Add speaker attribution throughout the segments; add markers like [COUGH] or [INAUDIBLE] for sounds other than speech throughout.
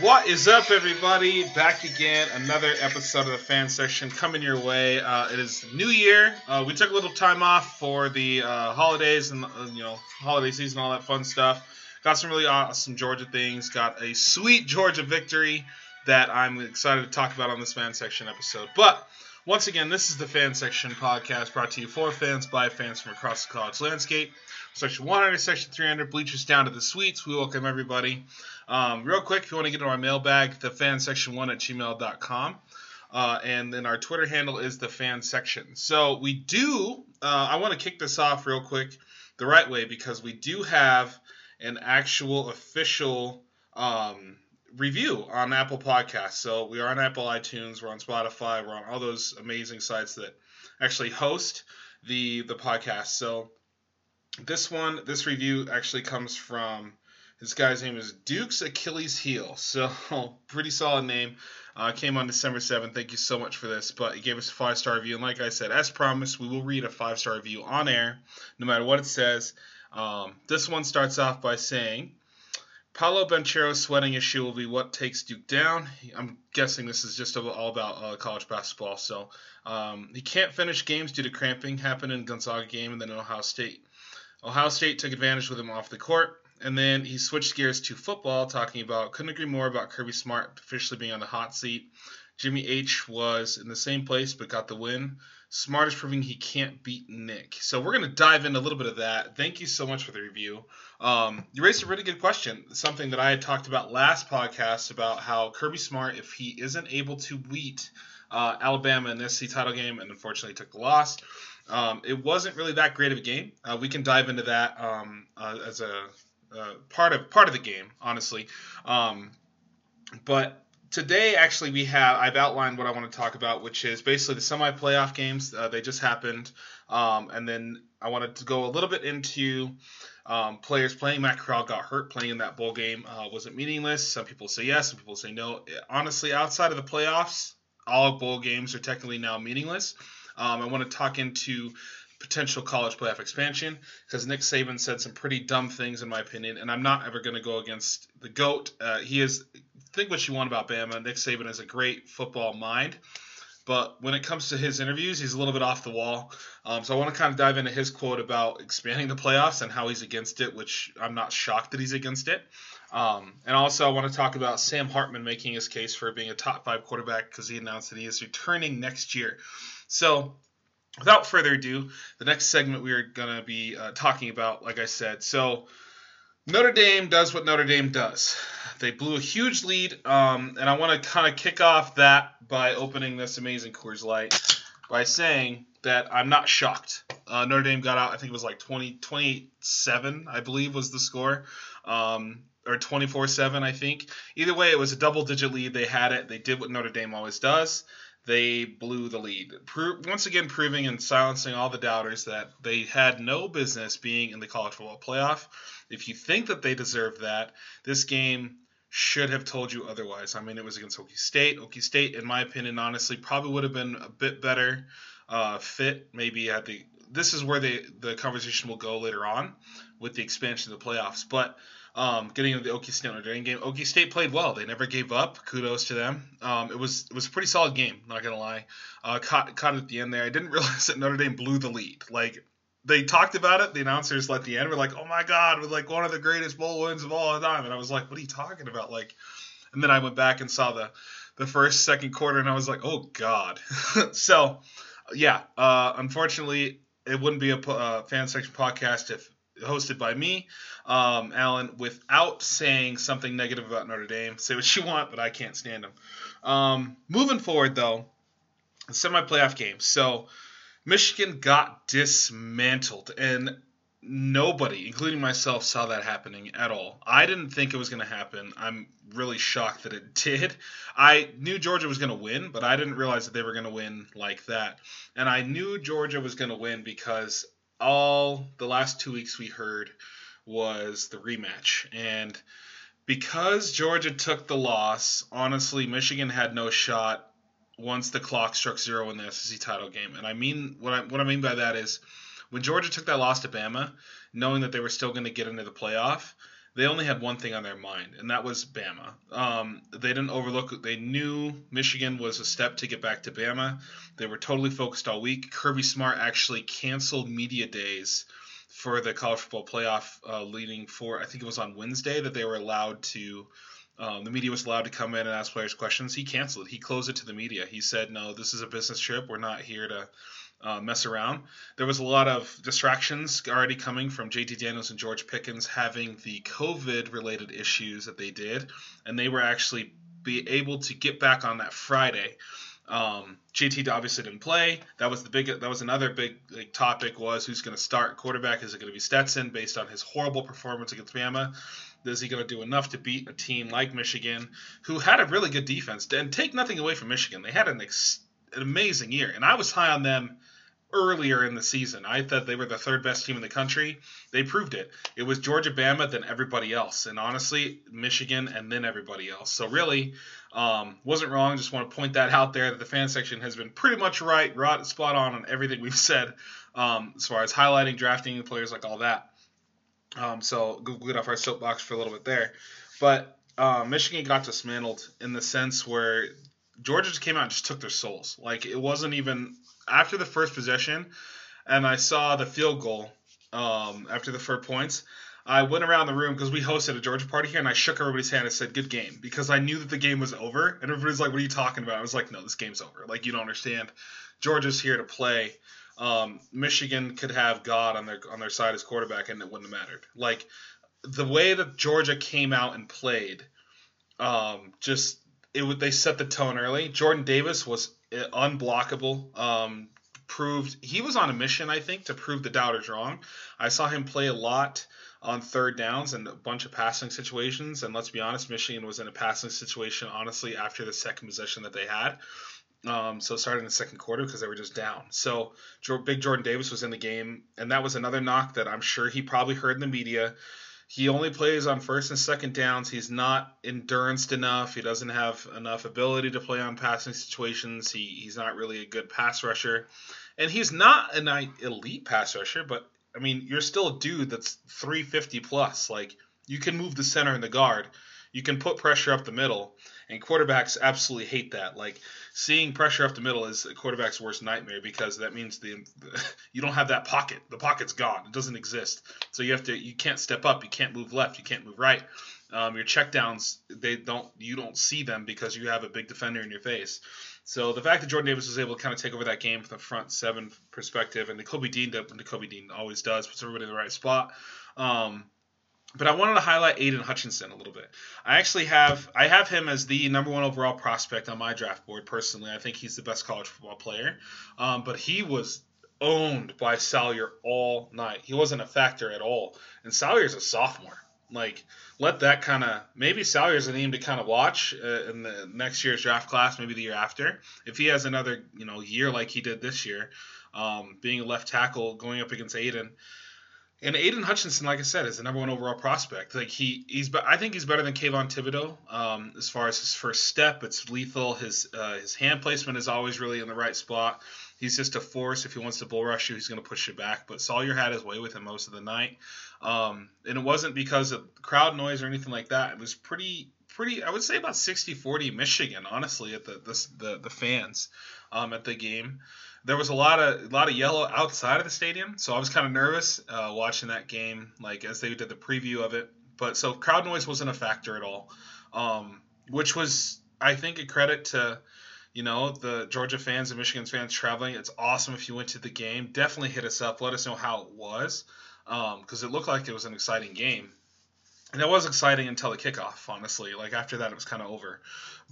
Speaker 1: What is up, everybody? Back again, another episode of the fan section coming your way. Uh, it is New Year. Uh, we took a little time off for the uh, holidays and you know holiday season, all that fun stuff. Got some really awesome Georgia things. Got a sweet Georgia victory that I'm excited to talk about on this fan section episode. But once again, this is the fan section podcast brought to you for fans by fans from across the college landscape. Section 100, section 300, bleachers down to the suites. We welcome everybody. Um, real quick, if you want to get into our mailbag, the fan section one at gmail.com. Uh, and then our Twitter handle is the fan section. So we do, uh, I want to kick this off real quick the right way because we do have an actual official um, review on Apple Podcasts. So we are on Apple iTunes, we're on Spotify, we're on all those amazing sites that actually host the the podcast. So this one, this review actually comes from this guy's name is Duke's Achilles Heel. [LAUGHS] So pretty solid name. Uh, came on December 7th. Thank you so much for this. But he gave us a five star review. And like I said, as promised, we will read a five star review on air, no matter what it says. Um, this one starts off by saying, Paolo Banchero's sweating issue will be what takes Duke down. I'm guessing this is just all about uh, college basketball. So um, he can't finish games due to cramping. Happened in Gonzaga game and then Ohio State. Ohio State took advantage with him off the court. And then he switched gears to football, talking about couldn't agree more about Kirby Smart officially being on the hot seat. Jimmy H was in the same place but got the win. Smart is proving he can't beat Nick. So we're going to dive into a little bit of that. Thank you so much for the review. Um, you raised a really good question. Something that I had talked about last podcast about how Kirby Smart, if he isn't able to beat uh, Alabama in this SEC title game, and unfortunately took the loss, um, it wasn't really that great of a game. Uh, we can dive into that um, uh, as a uh, part of part of the game, honestly. Um, but today, actually, we have I've outlined what I want to talk about, which is basically the semi-playoff games. Uh, they just happened, um, and then I wanted to go a little bit into um, players playing. Matt Corral got hurt playing in that bowl game. Uh, was it meaningless? Some people say yes. Some people say no. Honestly, outside of the playoffs, all bowl games are technically now meaningless. Um, I want to talk into potential college playoff expansion because Nick Saban said some pretty dumb things in my opinion, and I'm not ever going to go against the goat. Uh, he is think what you want about Bama. Nick Saban is a great football mind, but when it comes to his interviews, he's a little bit off the wall. Um, so I want to kind of dive into his quote about expanding the playoffs and how he's against it, which I'm not shocked that he's against it. Um, and also, I want to talk about Sam Hartman making his case for being a top five quarterback because he announced that he is returning next year. So without further ado, the next segment we are going to be uh, talking about, like I said, so Notre Dame does what Notre Dame does. They blew a huge lead, um, and I want to kind of kick off that by opening this amazing Coors Light by saying that I'm not shocked. Uh, Notre Dame got out, I think it was like 20, 27, I believe was the score, um, or 24 7, I think. Either way, it was a double digit lead. They had it. They did what Notre Dame always does they blew the lead. Pro- once again, proving and silencing all the doubters that they had no business being in the college football playoff. If you think that they deserve that, this game should have told you otherwise. I mean, it was against Okie State. Okie State, in my opinion, honestly, probably would have been a bit better uh, fit. Maybe at the this is where the the conversation will go later on with the expansion of the playoffs, but um, getting into the Okie State Notre Dame game, Okie State played well. They never gave up. Kudos to them. Um, it was it was a pretty solid game. Not gonna lie. Uh, caught caught it at the end there. I didn't [LAUGHS] realize that Notre Dame blew the lead. Like they talked about it. The announcers let the end were like, "Oh my God, with like one of the greatest bowl wins of all time." And I was like, "What are you talking about?" Like, and then I went back and saw the the first second quarter, and I was like, "Oh God." [LAUGHS] so, yeah. Uh, unfortunately, it wouldn't be a uh, fan section podcast if hosted by me, um, Allen, without saying something negative about Notre Dame. Say what you want, but I can't stand them. Um, moving forward, though, semi-playoff games. So Michigan got dismantled, and nobody, including myself, saw that happening at all. I didn't think it was going to happen. I'm really shocked that it [LAUGHS] did. I knew Georgia was going to win, but I didn't realize that they were going to win like that. And I knew Georgia was going to win because all the last two weeks we heard was the rematch. And because Georgia took the loss, honestly, Michigan had no shot once the clock struck zero in the SEC title game. And I mean what I what I mean by that is when Georgia took that loss to Bama, knowing that they were still going to get into the playoff, they only had one thing on their mind, and that was Bama. Um, they didn't overlook. They knew Michigan was a step to get back to Bama. They were totally focused all week. Kirby Smart actually canceled media days for the college football playoff, uh, leading for I think it was on Wednesday that they were allowed to. Um, the media was allowed to come in and ask players questions. He canceled. He closed it to the media. He said, "No, this is a business trip. We're not here to." Uh, mess around. There was a lot of distractions already coming from JT Daniels and George Pickens having the COVID related issues that they did, and they were actually be able to get back on that Friday. Um, JT obviously didn't play. That was the big. That was another big like, topic was who's going to start quarterback. Is it going to be Stetson based on his horrible performance against Bama? Is he going to do enough to beat a team like Michigan, who had a really good defense? And take nothing away from Michigan, they had an, ex- an amazing year, and I was high on them earlier in the season. I thought they were the third best team in the country. They proved it. It was Georgia, Bama, then everybody else, and honestly, Michigan, and then everybody else. So really, um, wasn't wrong. Just want to point that out there that the fan section has been pretty much right, right spot on on everything we've said um, as far as highlighting, drafting players, like all that. Um, so go get off our soapbox for a little bit there, but. Uh, Michigan got dismantled in the sense where Georgia just came out and just took their souls. Like it wasn't even after the first possession, and I saw the field goal um, after the four points. I went around the room because we hosted a Georgia party here, and I shook everybody's hand and said, "Good game," because I knew that the game was over. And everybody's like, "What are you talking about?" I was like, "No, this game's over. Like you don't understand. Georgia's here to play. Um, Michigan could have God on their on their side as quarterback, and it wouldn't have mattered. Like the way that Georgia came out and played, um, just it would they set the tone early. Jordan Davis was unblockable. Um, proved he was on a mission, I think, to prove the doubters wrong. I saw him play a lot on third downs and a bunch of passing situations. And let's be honest, Michigan was in a passing situation, honestly, after the second possession that they had. Um, so starting in the second quarter because they were just down. So big Jordan Davis was in the game, and that was another knock that I'm sure he probably heard in the media. He only plays on first and second downs. He's not endurance enough. He doesn't have enough ability to play on passing situations. He, he's not really a good pass rusher. And he's not an elite pass rusher, but I mean, you're still a dude that's 350 plus. Like, you can move the center and the guard. You can put pressure up the middle, and quarterbacks absolutely hate that. Like, seeing pressure up the middle is a quarterback's worst nightmare because that means the [LAUGHS] you don't have that pocket. The pocket's gone. It doesn't exist. So you have to you can't step up. You can't move left. You can't move right. Um, your checkdowns they don't you don't see them because you have a big defender in your face. So the fact that Jordan Davis was able to kind of take over that game from the front seven perspective, and the Kobe Dean, the Kobe Dean always does, puts everybody in the right spot. Um, but I wanted to highlight Aidan Hutchinson a little bit. I actually have I have him as the number one overall prospect on my draft board. Personally, I think he's the best college football player. Um, but he was owned by Salyer all night. He wasn't a factor at all. And Salyer's a sophomore. Like, let that kind of maybe Salyer's a name to kind of watch uh, in the next year's draft class, maybe the year after. If he has another you know year like he did this year, um, being a left tackle going up against Aidan and Aidan Hutchinson, like I said, is the number one overall prospect. Like he, he's, I think he's better than Kayvon Thibodeaux. Um, as far as his first step, it's lethal. His uh, his hand placement is always really in the right spot. He's just a force. If he wants to bull rush you, he's going to push you back. But Salyer had his way with him most of the night, um, and it wasn't because of crowd noise or anything like that. It was pretty, pretty. I would say about 60-40 Michigan, honestly, at the the the, the fans um, at the game there was a lot of a lot of yellow outside of the stadium, so I was kind of nervous uh, watching that game, like as they did the preview of it. But so crowd noise wasn't a factor at all, um, which was I think a credit to you know the Georgia fans and Michigan fans traveling. It's awesome if you went to the game. Definitely hit us up. Let us know how it was because um, it looked like it was an exciting game. And it was exciting until the kickoff, honestly. Like after that, it was kind of over.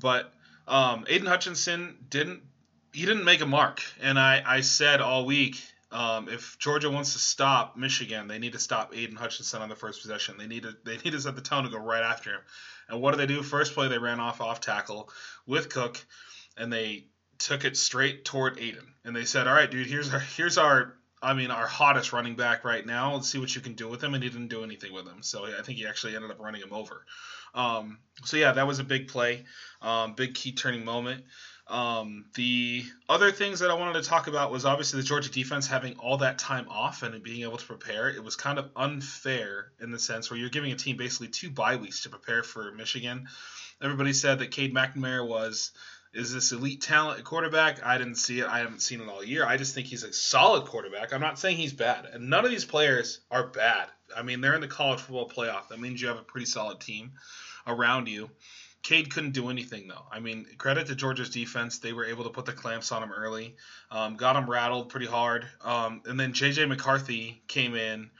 Speaker 1: But um, Aidan Hutchinson didn't he didn't make a mark. And I, I said all week, um, if Georgia wants to stop Michigan, they need to stop Aidan Hutchinson on the first possession. They need to they need to set the tone to go right after him. And what do they do? First play, they ran off off tackle with Cook, and they took it straight toward Aidan. And they said, "All right, dude, here's our here's our I mean our hottest running back right now. Let's see what you can do with him." And he didn't do anything with him. So I think he actually ended up running him over. Um, so yeah, that was a big play, um, big key turning moment. Um, the other things that I wanted to talk about was obviously the Georgia defense having all that time off and being able to prepare. It was kind of unfair in the sense where you're giving a team basically two bye weeks to prepare for Michigan. Everybody said that Cade McNamara was is this elite talent quarterback? I didn't see it. I haven't seen it all year. I just think he's a solid quarterback. I'm not saying he's bad. And none of these players are bad. I mean, they're in the college football playoff. That means you have a pretty solid team around you. Cade couldn't do anything though. I mean, credit to Georgia's defense; they were able to put the clamps on him early, um, got him rattled pretty hard, um, and then JJ McCarthy came in.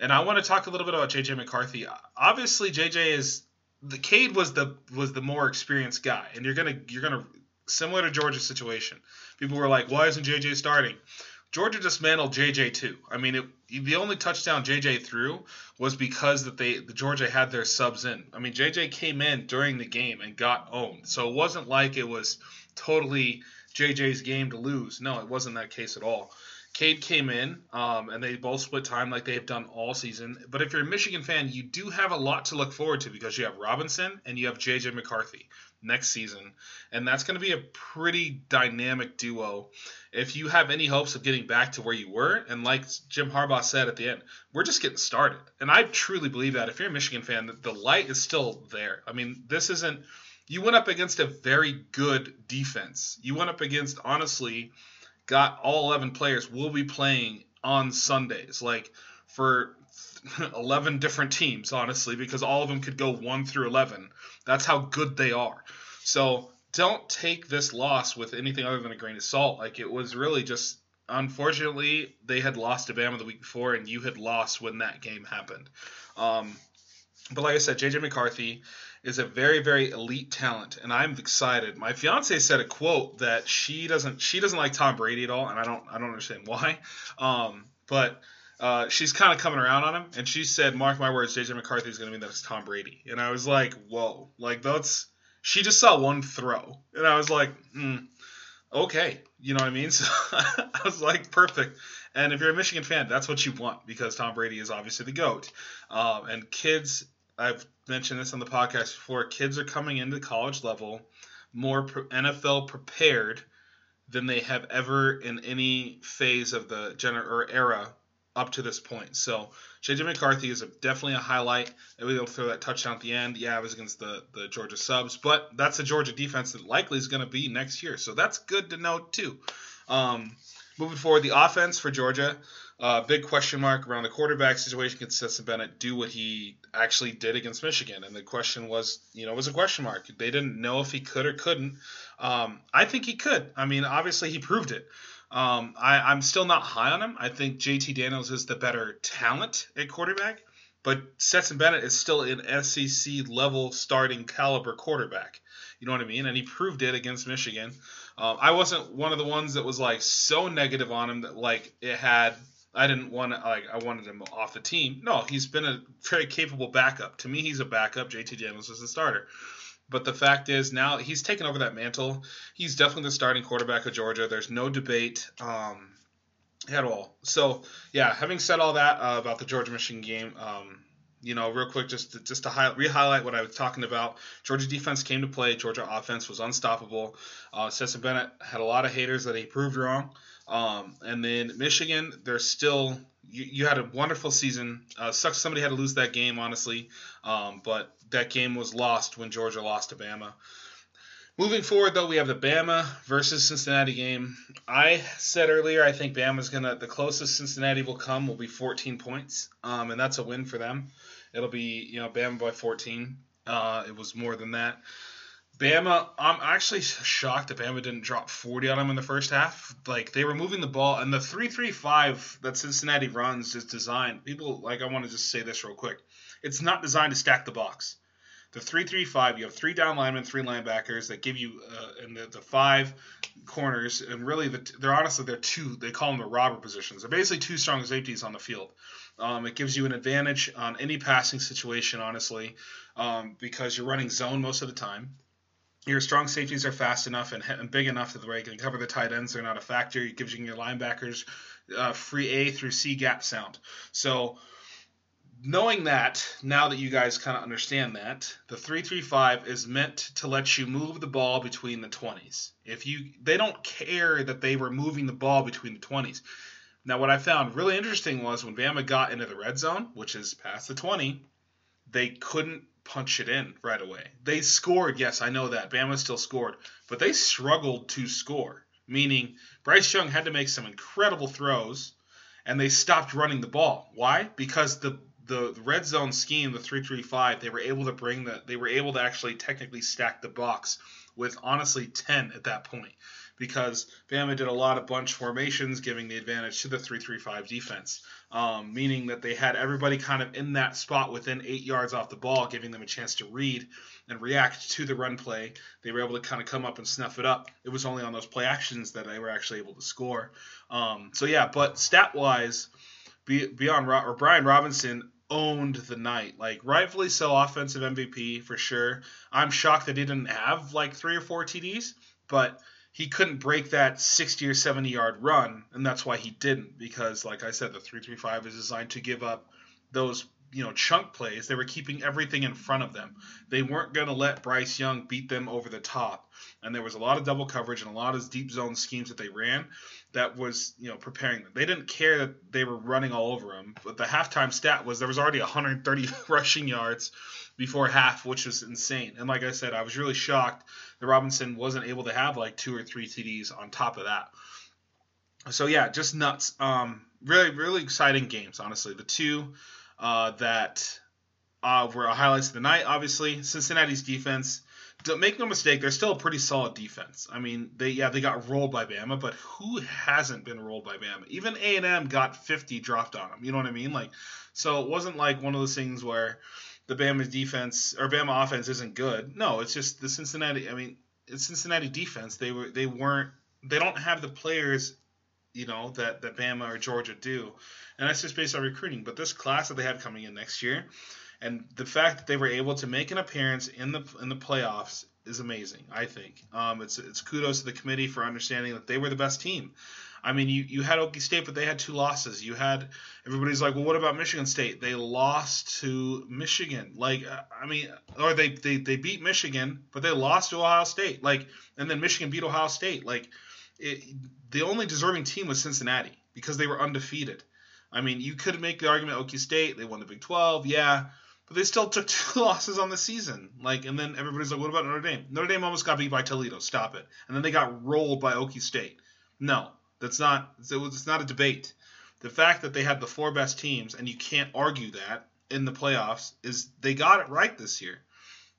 Speaker 1: And I want to talk a little bit about JJ McCarthy. Obviously, JJ is the Cade was the was the more experienced guy, and you're gonna you're gonna similar to Georgia's situation. People were like, "Why isn't JJ starting?" Georgia dismantled JJ too. I mean, it, the only touchdown JJ threw was because that they the Georgia had their subs in. I mean, JJ came in during the game and got owned. So it wasn't like it was totally JJ's game to lose. No, it wasn't that case at all. Cade came in, um, and they both split time like they have done all season. But if you're a Michigan fan, you do have a lot to look forward to because you have Robinson and you have JJ McCarthy next season, and that's going to be a pretty dynamic duo. If you have any hopes of getting back to where you were, and like Jim Harbaugh said at the end, we're just getting started, and I truly believe that. If you're a Michigan fan, the light is still there. I mean, this isn't. You went up against a very good defense. You went up against honestly got all 11 players will be playing on Sundays, like for [LAUGHS] 11 different teams, honestly, because all of them could go 1 through 11. That's how good they are. So don't take this loss with anything other than a grain of salt. Like it was really just, unfortunately, they had lost to Bama the week before, and you had lost when that game happened. Um, but like I said, JJ McCarthy is a very very elite talent, and I'm excited. My fiance said a quote that she doesn't she doesn't like Tom Brady at all, and I don't I don't understand why. Um, but uh, she's kind of coming around on him, and she said, "Mark my words, JJ McCarthy is going to be the next Tom Brady." And I was like, "Whoa!" Like that's she just saw one throw, and I was like, mm, "Okay," you know what I mean? [LAUGHS] So I was like, "Perfect." And if you're a Michigan fan, that's what you want because Tom Brady is obviously the goat, um, and kids I've mentioned this on the podcast before. Kids are coming into college level more NFL prepared than they have ever in any phase of the gener- or era up to this point. So JJ McCarthy is a, definitely a highlight. And we able to throw that touchdown at the end. Yeah, it was against the, the Georgia subs, but that's a Georgia defense that likely is going to be next year. So that's good to know too. Um, moving forward, the offense for Georgia. Uh, big question mark around the quarterback situation. Can Stetson Bennett do what he actually did against Michigan? And the question was, you know, was a question mark. They didn't know if he could or couldn't. Um, I think he could. I mean, obviously he proved it. Um, I, am still not high on him. I think JT Daniels is the better talent at quarterback, but Stetson Bennett is still an SEC level starting caliber quarterback. You know what I mean? And he proved it against Michigan. Um, I wasn't one of the ones that was like so negative on him that like it had I didn't want to like I wanted him off the team. No, he's been a very capable backup. To me, he's a backup. JT Daniels is a starter. But the fact is, now he's taken over that mantle. He's definitely the starting quarterback of Georgia. There's no debate um, at all. So, yeah, having said all that uh, about the Georgia Michigan game, um, you know, real quick, just to, just to highlight, re-highlight what I was talking about. Georgia defense came to play. Georgia offense was unstoppable. Uh, Bennett had a lot of haters that he proved wrong. Um, and then Michigan, they're still. You, you had a wonderful season. Uh, sucks somebody had to lose that game, honestly. Um, but that game was lost when Georgia lost to Bama. Moving forward, though, we have the Bama versus Cincinnati game. I said earlier, I think Bama's gonna the closest Cincinnati will come will be 14 points, um, and that's a win for them. It'll be you know Bama by 14. Uh, it was more than that. Bama, I'm actually shocked that Bama didn't drop 40 on them in the first half. Like they were moving the ball, and the 3-3-5 that Cincinnati runs is designed. People like I want to just say this real quick. It's not designed to stack the box. The 3-3-5, you have three down linemen, three linebackers that give you, uh, and the, the five corners, and really the, they're honestly they're two. They call them the robber positions. They're basically two strong safeties on the field. Um, it gives you an advantage on any passing situation, honestly, um, because you're running zone most of the time your strong safeties are fast enough and, and big enough that they can cover the tight ends. They're not a factor. It gives you your linebackers uh, free A through C gap sound. So knowing that, now that you guys kind of understand that, the 335 is meant to let you move the ball between the 20s. If you they don't care that they were moving the ball between the 20s. Now what I found really interesting was when Bama got into the red zone, which is past the 20, they couldn't punch it in right away. They scored, yes, I know that. Bama still scored, but they struggled to score, meaning Bryce Young had to make some incredible throws and they stopped running the ball. Why? Because the the, red zone scheme, the 335, they were able to bring the they were able to actually technically stack the box with honestly 10 at that point because Bama did a lot of bunch formations, giving the advantage to the 335 defense, um, meaning that they had everybody kind of in that spot within eight yards off the ball, giving them a chance to read and react to the run play. They were able to kind of come up and snuff it up. It was only on those play actions that they were actually able to score. Um, so yeah, but stat wise, beyond or Brian Robinson owned the night. Like rightfully so, offensive MVP for sure. I'm shocked that he didn't have like three or four TDs, but he couldn't break that 60 or 70 yard run, and that's why he didn't. Because like I said, the 335 is designed to give up those you know chunk plays. They were keeping everything in front of them. They weren't going to let Bryce Young beat them over the top. And there was a lot of double coverage and a lot of deep zone schemes that they ran that was you know preparing them. They didn't care that they were running all over him. But the halftime stat was there was already 130 [LAUGHS] rushing yards before half, which was insane. And like I said, I was really shocked that Robinson wasn't able to have like two or three TDs on top of that. So yeah, just nuts. Um, really, really exciting games. Honestly, the two uh, that uh, were highlights of the night. Obviously, Cincinnati's defense. Don't make no mistake, they're still a pretty solid defense. I mean, they yeah they got rolled by Bama, but who hasn't been rolled by Bama? Even A and M got 50 dropped on them. You know what I mean? Like, so it wasn't like one of those things where the Bama defense or Bama offense isn't good. No, it's just the Cincinnati. I mean, it's Cincinnati defense. They were they weren't they don't have the players, you know, that that Bama or Georgia do and that's just based on recruiting. But this class that they have coming in next year, and the fact that they were able to make an appearance in the in the playoffs is amazing. I think um, it's it's kudos to the committee for understanding that they were the best team. I mean, you, you had Okie State, but they had two losses. You had everybody's like, well, what about Michigan State? They lost to Michigan. Like, uh, I mean, or they, they they beat Michigan, but they lost to Ohio State. Like, and then Michigan beat Ohio State. Like, it, the only deserving team was Cincinnati because they were undefeated. I mean, you could make the argument Okie State, they won the Big 12, yeah, but they still took [LAUGHS] two losses on the season. Like, and then everybody's like, what about Notre Dame? Notre Dame almost got beat by Toledo. Stop it. And then they got rolled by Okie State. No, that's not. It's not a debate. The fact that they had the four best teams, and you can't argue that in the playoffs, is they got it right this year.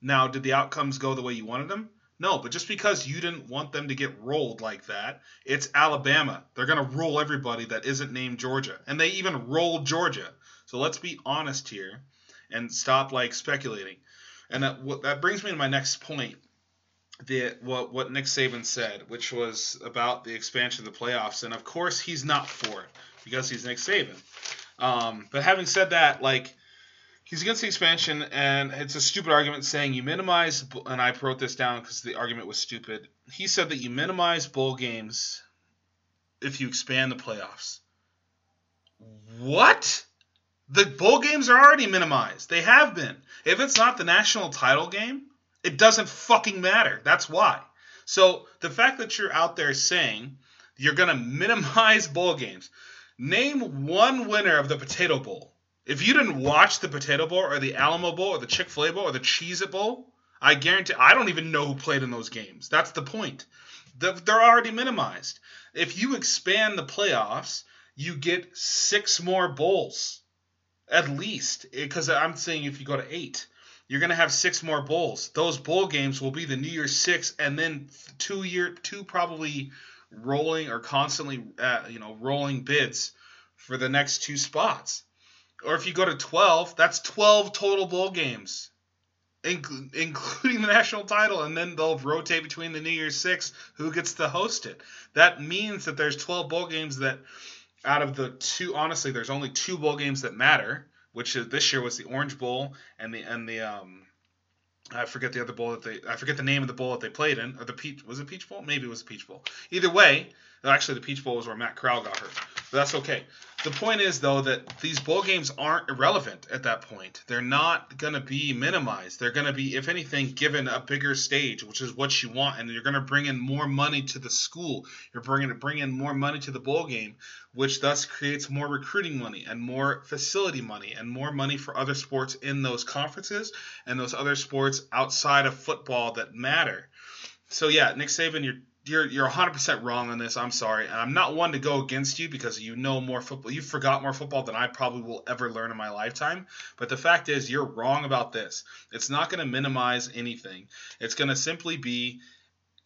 Speaker 1: Now, did the outcomes go the way you wanted them? No, but just because you didn't want them to get rolled like that, it's Alabama. They're going to roll everybody that isn't named Georgia. And they even rolled Georgia. So let's be honest here and stop like speculating. And that what, that brings me to my next point. The what what Nick Saban said, which was about the expansion of the playoffs, and of course he's not for it because he's Nick Saban. Um, but having said that, like he's against the expansion, and it's a stupid argument saying you minimize. And I wrote this down because the argument was stupid. He said that you minimize bowl games if you expand the playoffs. What? The bowl games are already minimized. They have been. If it's not the national title game, it doesn't fucking matter. That's why. So the fact that you're out there saying you're going [LAUGHS] to minimize bowl games, name one winner of the Potato Bowl. If you didn't watch the Potato Bowl or the Alamo Bowl or the Chick Fil A Bowl or the Cheez It Bowl, I guarantee I don't even know who played in those games. That's the point. They're already minimized. If you expand the playoffs, you get six more bowls, at least. Because I'm saying if you go to eight, you're gonna have six more bowls. Those bowl games will be the New Year's Six, and then two year two probably rolling or constantly, uh, you know, rolling bids for the next two spots or if you go to 12, that's 12 total bowl games, inc- including the national title, and then they'll rotate between the New Year's Six who gets to host it. That means that there's 12 bowl games that, out of the two, honestly, there's only two bowl games that matter, which is, this year was the Orange Bowl and the and the um, I forget the other bowl that they I forget the name of the bowl that they played in or the peach was it Peach Bowl? Maybe it was Peach Bowl. Either way actually the Peach Bowl was where Matt Corral got hurt That's okay. The point is, though, that these bowl games aren't irrelevant at that point. They're not going to be minimized. They're going to be, if anything, given a bigger stage, which is what you want, and you're going to bring in more money to the school. You're bringing to bring in more money to the bowl game, which thus creates more recruiting money and more facility money and more money for other sports in those conferences and those other sports outside of football that matter. So yeah, Nick Saban, you're you're you're 100% wrong on this. I'm sorry. And I'm not one to go against you because you know more football. You forgot more football than I probably will ever learn in my lifetime. But the fact is you're wrong about this. It's not going to minimize anything. It's going to simply be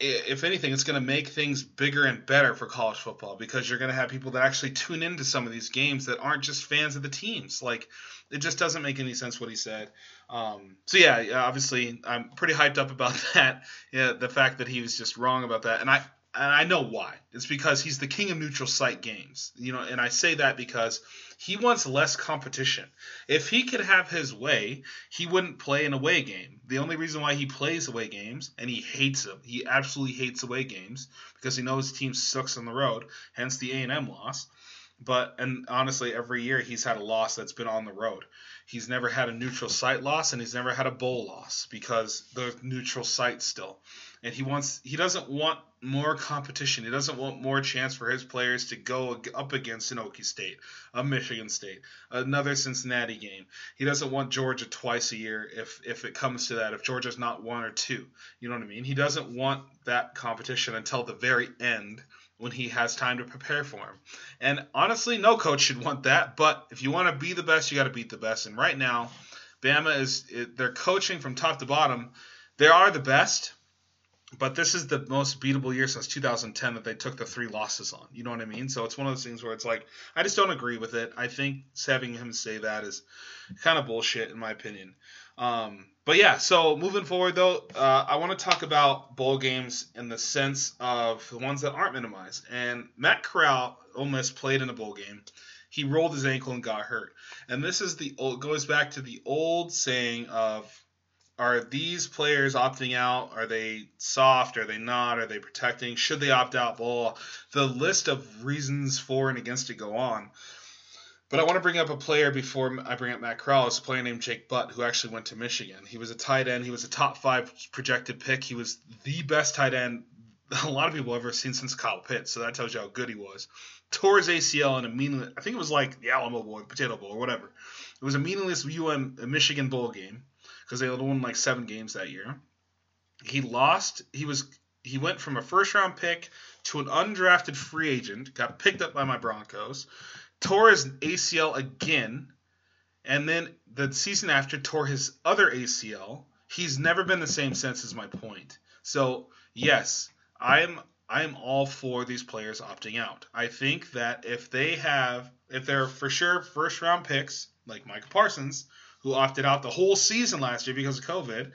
Speaker 1: if anything, it's going to make things bigger and better for college football because you're going to have people that actually tune into some of these games that aren't just fans of the teams. Like, it just doesn't make any sense what he said. Um, so yeah, obviously, I'm pretty hyped up about [LAUGHS] that. Yeah, the fact that he was just wrong about that, and I and I know why. It's because he's the king of neutral site games. You know, and I say that because he wants less competition. If he could have his way, he wouldn't play an away game. The only reason why he plays away games, and he hates them, he absolutely hates away games because he knows his team sucks on the road. Hence the A and M loss. But and honestly, every year he's had a loss that's been on the road. He's never had a neutral site loss, and he's never had a bowl loss because the neutral site still. And he wants he doesn't want more competition. He doesn't want more chance for his players to go up against an Okie State, a Michigan State, another Cincinnati game. He doesn't want Georgia twice a year if if it comes to that. If Georgia's not one or two, you know what I mean. He doesn't want that competition until the very end when he has time to prepare for him. And honestly, no coach should want that. But if you want to be the best, you got to beat the best. And right now, Bama is they're coaching from top to bottom. They are the best, but this is the most beatable year since 2010 that they took the three losses on. You know what I mean? So it's one of those things where it's like I just don't agree with it. I think having him say that is kind of bullshit in my opinion. Um, but yeah, so moving forward though, uh, I want to talk about bowl games in the sense of the ones that aren't minimized. And Matt Corral almost played in a bowl game. He rolled his ankle and got hurt. And this is the old, goes back to the old saying of are these players opting out? Are they soft? Are they not? Are they protecting? Should they opt out? Well, the list of reasons for and against it go on. But I want to bring up a player before I bring up Matt Corral. It's a player named Jake Butt who actually went to Michigan. He was a tight end. He was a top five projected pick. He was the best tight end [LAUGHS] a lot of people have ever seen since Kyle Pitts. So that tells you how good he was. Tore his ACL in a meaningless. I think it was like the Alamo Bowl, Potato Bowl, or whatever. It was a meaningless UM Michigan bowl game because they had won like seven games that year. He lost. He was he went from a first round pick to an undrafted free agent. Got picked up by my Broncos tore his ACL again, and then the season after tore his other ACL. He's never been the same since. Is my point. So yes, I'm I'm all for these players opting out. I think that if they have, if they're for sure first round picks like Micah Parsons, who opted out the whole season last year because of COVID,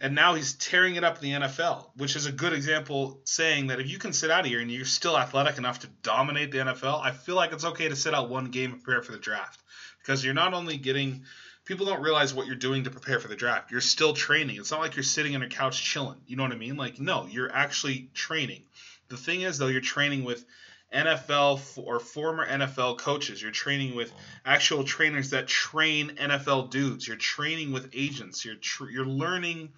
Speaker 1: and now he's tearing it up in the NFL, which is a good example saying that if you can sit out here and you're still athletic enough to dominate the NFL, I feel like it's okay to sit out one game and prepare for the draft because you're not only getting people don't realize what you're doing to prepare for the draft. You're still training. It's not like you're sitting on a couch chilling. You know what I mean? Like no, you're actually training. The thing is though, you're training with NFL or former NFL coaches. You're training with actual trainers that train NFL dudes. You're training with agents. You're tr- you're learning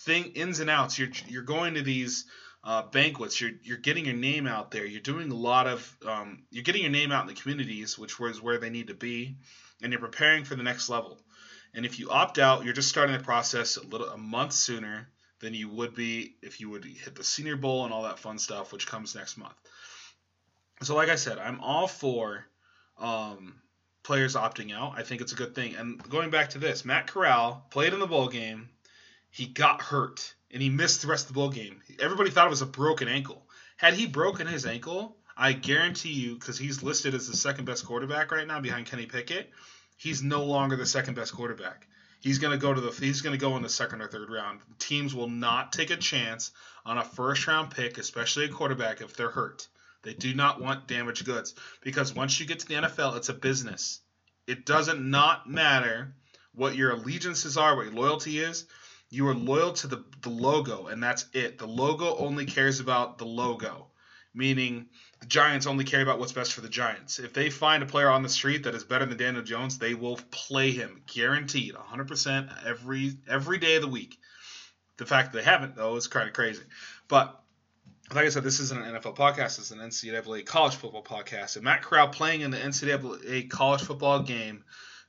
Speaker 1: thing ins and outs. You're you're going to these uh, banquets. You're you're getting your name out there. You're doing a lot of um, you're getting your name out in the communities, which was where they need to be, and you're preparing for the next level. And if you opt out, you're just starting the process a little a month sooner than you would be if you would hit the Senior Bowl and all that fun stuff, which comes next month. So, like I said, I'm all for um, players opting out. I think it's a good thing. And going back to this, Matt Corral played in the bowl game. He got hurt and he missed the rest of the bowl game. Everybody thought it was a broken ankle. Had he broken his ankle, I guarantee you, because he's listed as the second best quarterback right now behind Kenny Pickett, he's no longer the second best quarterback. He's gonna go to the he's gonna go in the second or third round. Teams will not take a chance on a first round pick, especially a quarterback, if they're hurt. They do not want damaged goods because once you get to the NFL, it's a business. It doesn't not matter what your allegiances are, what your loyalty is. You are loyal to the, the logo, and that's it. The logo only cares about the logo. meaning the Giants only care about what's best for the Giants. If they find a player on the street that is better than Daniel Jones, they will play him, guaranteed, 100% every every day of the week. The fact that they haven't, though, is kind of crazy. But like I said, this isn't an NFL podcast. It's an NCAA college football podcast. And Matt Corral playing in the NCAA college football game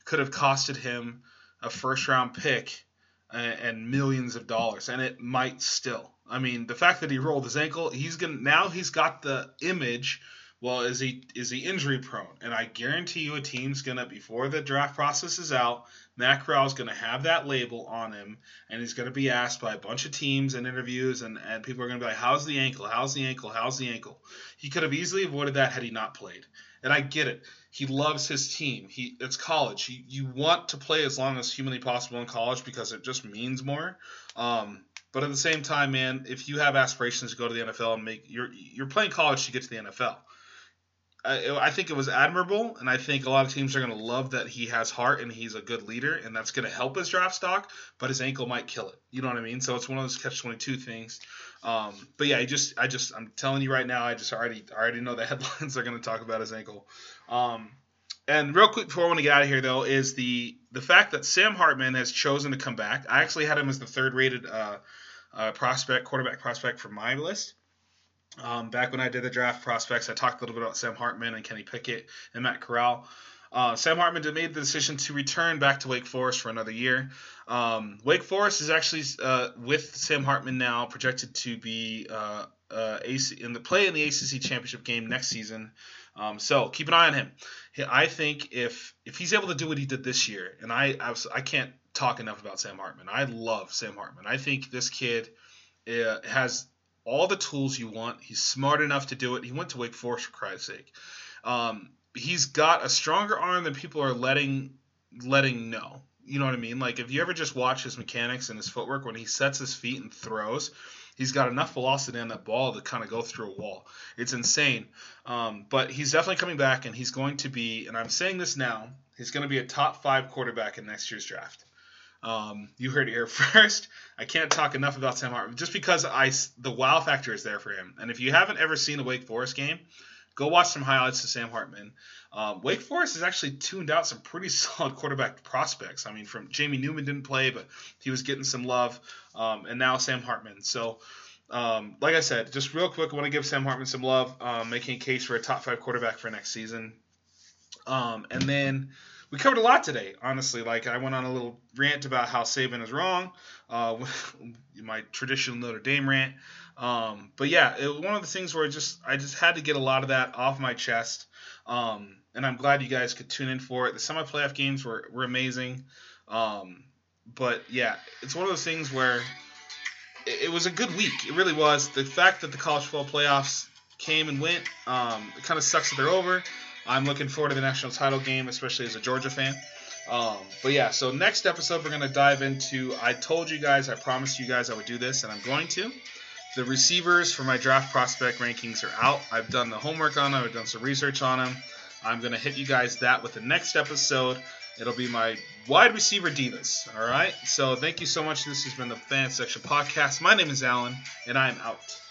Speaker 1: could have costed him a first round pick and, and millions of dollars, and it might still. I mean, the fact that he rolled his ankle, he's gonna now he's got the image. Well, is he is he injury prone? And I guarantee you, a team's gonna before the draft process is out, Matt Corral's gonna have that label on him, and he's gonna be asked by a bunch of teams and interviews, and and people are gonna be like, "How's the ankle? How's the ankle? How's the ankle?" He could have easily avoided that had he not played. And I get it. He loves his team. He it's college. He, you want to play as long as humanly possible in college because it just means more. Um, but at the same time, man, if you have aspirations to go to the NFL and make you're you're playing college to get to the NFL. I, I think it was admirable, and I think a lot of teams are going to love that he has heart and he's a good leader, and that's going to help his draft stock. But his ankle might kill it. You know what I mean? So it's one of those catch twenty two things. Um, but yeah, I just I just I'm telling you right now, I just already already know the [LAUGHS] headlines are going to talk about his ankle. Um, and real quick before I want to get out of here though is the the fact that Sam Hartman has chosen to come back. I actually had him as the third rated uh, uh, prospect, quarterback prospect for my list. Um, back when I did the draft prospects, I talked a little bit about Sam Hartman and Kenny Pickett and Matt Corral. Uh, Sam Hartman made the decision to return back to Wake Forest for another year. Um, Wake Forest is actually uh, with Sam Hartman now projected to be uh, uh AC, in the play in the ACC championship game next season. Um, so keep an eye on him. I think if if he's able to do what he did this year, and I I, was, I can't talk enough about Sam Hartman. I love Sam Hartman. I think this kid uh, has all the tools you want. He's smart enough to do it. He went to Wake Forest for Christ's sake. Um, he's got a stronger arm than people are letting letting know. You know what I mean? Like if you ever just watch his mechanics and his footwork when he sets his feet and throws, he's got enough velocity on that ball to kind of go through a wall. It's insane. Um, but he's definitely coming back, and he's going to be. And I'm saying this now. He's going to be a top five quarterback in next year's draft. Um, you heard it here [LAUGHS] first. I can't talk enough about Sam Hartman just because I the wow factor is there for him. And if you haven't ever seen a Wake Forest game, go watch some highlights of Sam Hartman. Um, Wake Forest has actually tuned out some pretty [LAUGHS] solid quarterback prospects. I mean, from Jamie Newman didn't play, but he was getting some love, um, and now Sam Hartman. So. Um, like I said, just real quick, I want to give Sam Hartman some love, um, making a case for a top five quarterback for next season. Um, and then we covered a lot today, honestly. Like I went on a little rant about how Saban is wrong, uh, [LAUGHS] my traditional Notre Dame rant. Um, but yeah, it was one of the things where I just I just had to get a lot of that off my chest. Um, and I'm glad you guys could tune in for it. The semi playoff games were, were amazing. Um, but yeah, it's one of those things where it, it, was a good week. It really was. The fact that the college football playoffs came and went, um, it kind of sucks that they're over. I'm looking forward to the national title game, especially as a Georgia fan. Um, but yeah, so next episode we're going to dive into. I told you guys, I promised you guys I would do this, and I'm going to. The receivers for my draft prospect rankings are out. I've done the homework on them, I've done some research on them. I'm going to hit you guys that with the next episode. It'll be my wide receiver divas. All right. So thank you so much. This has been the Fan Section Podcast. My name is Allen, and I am out.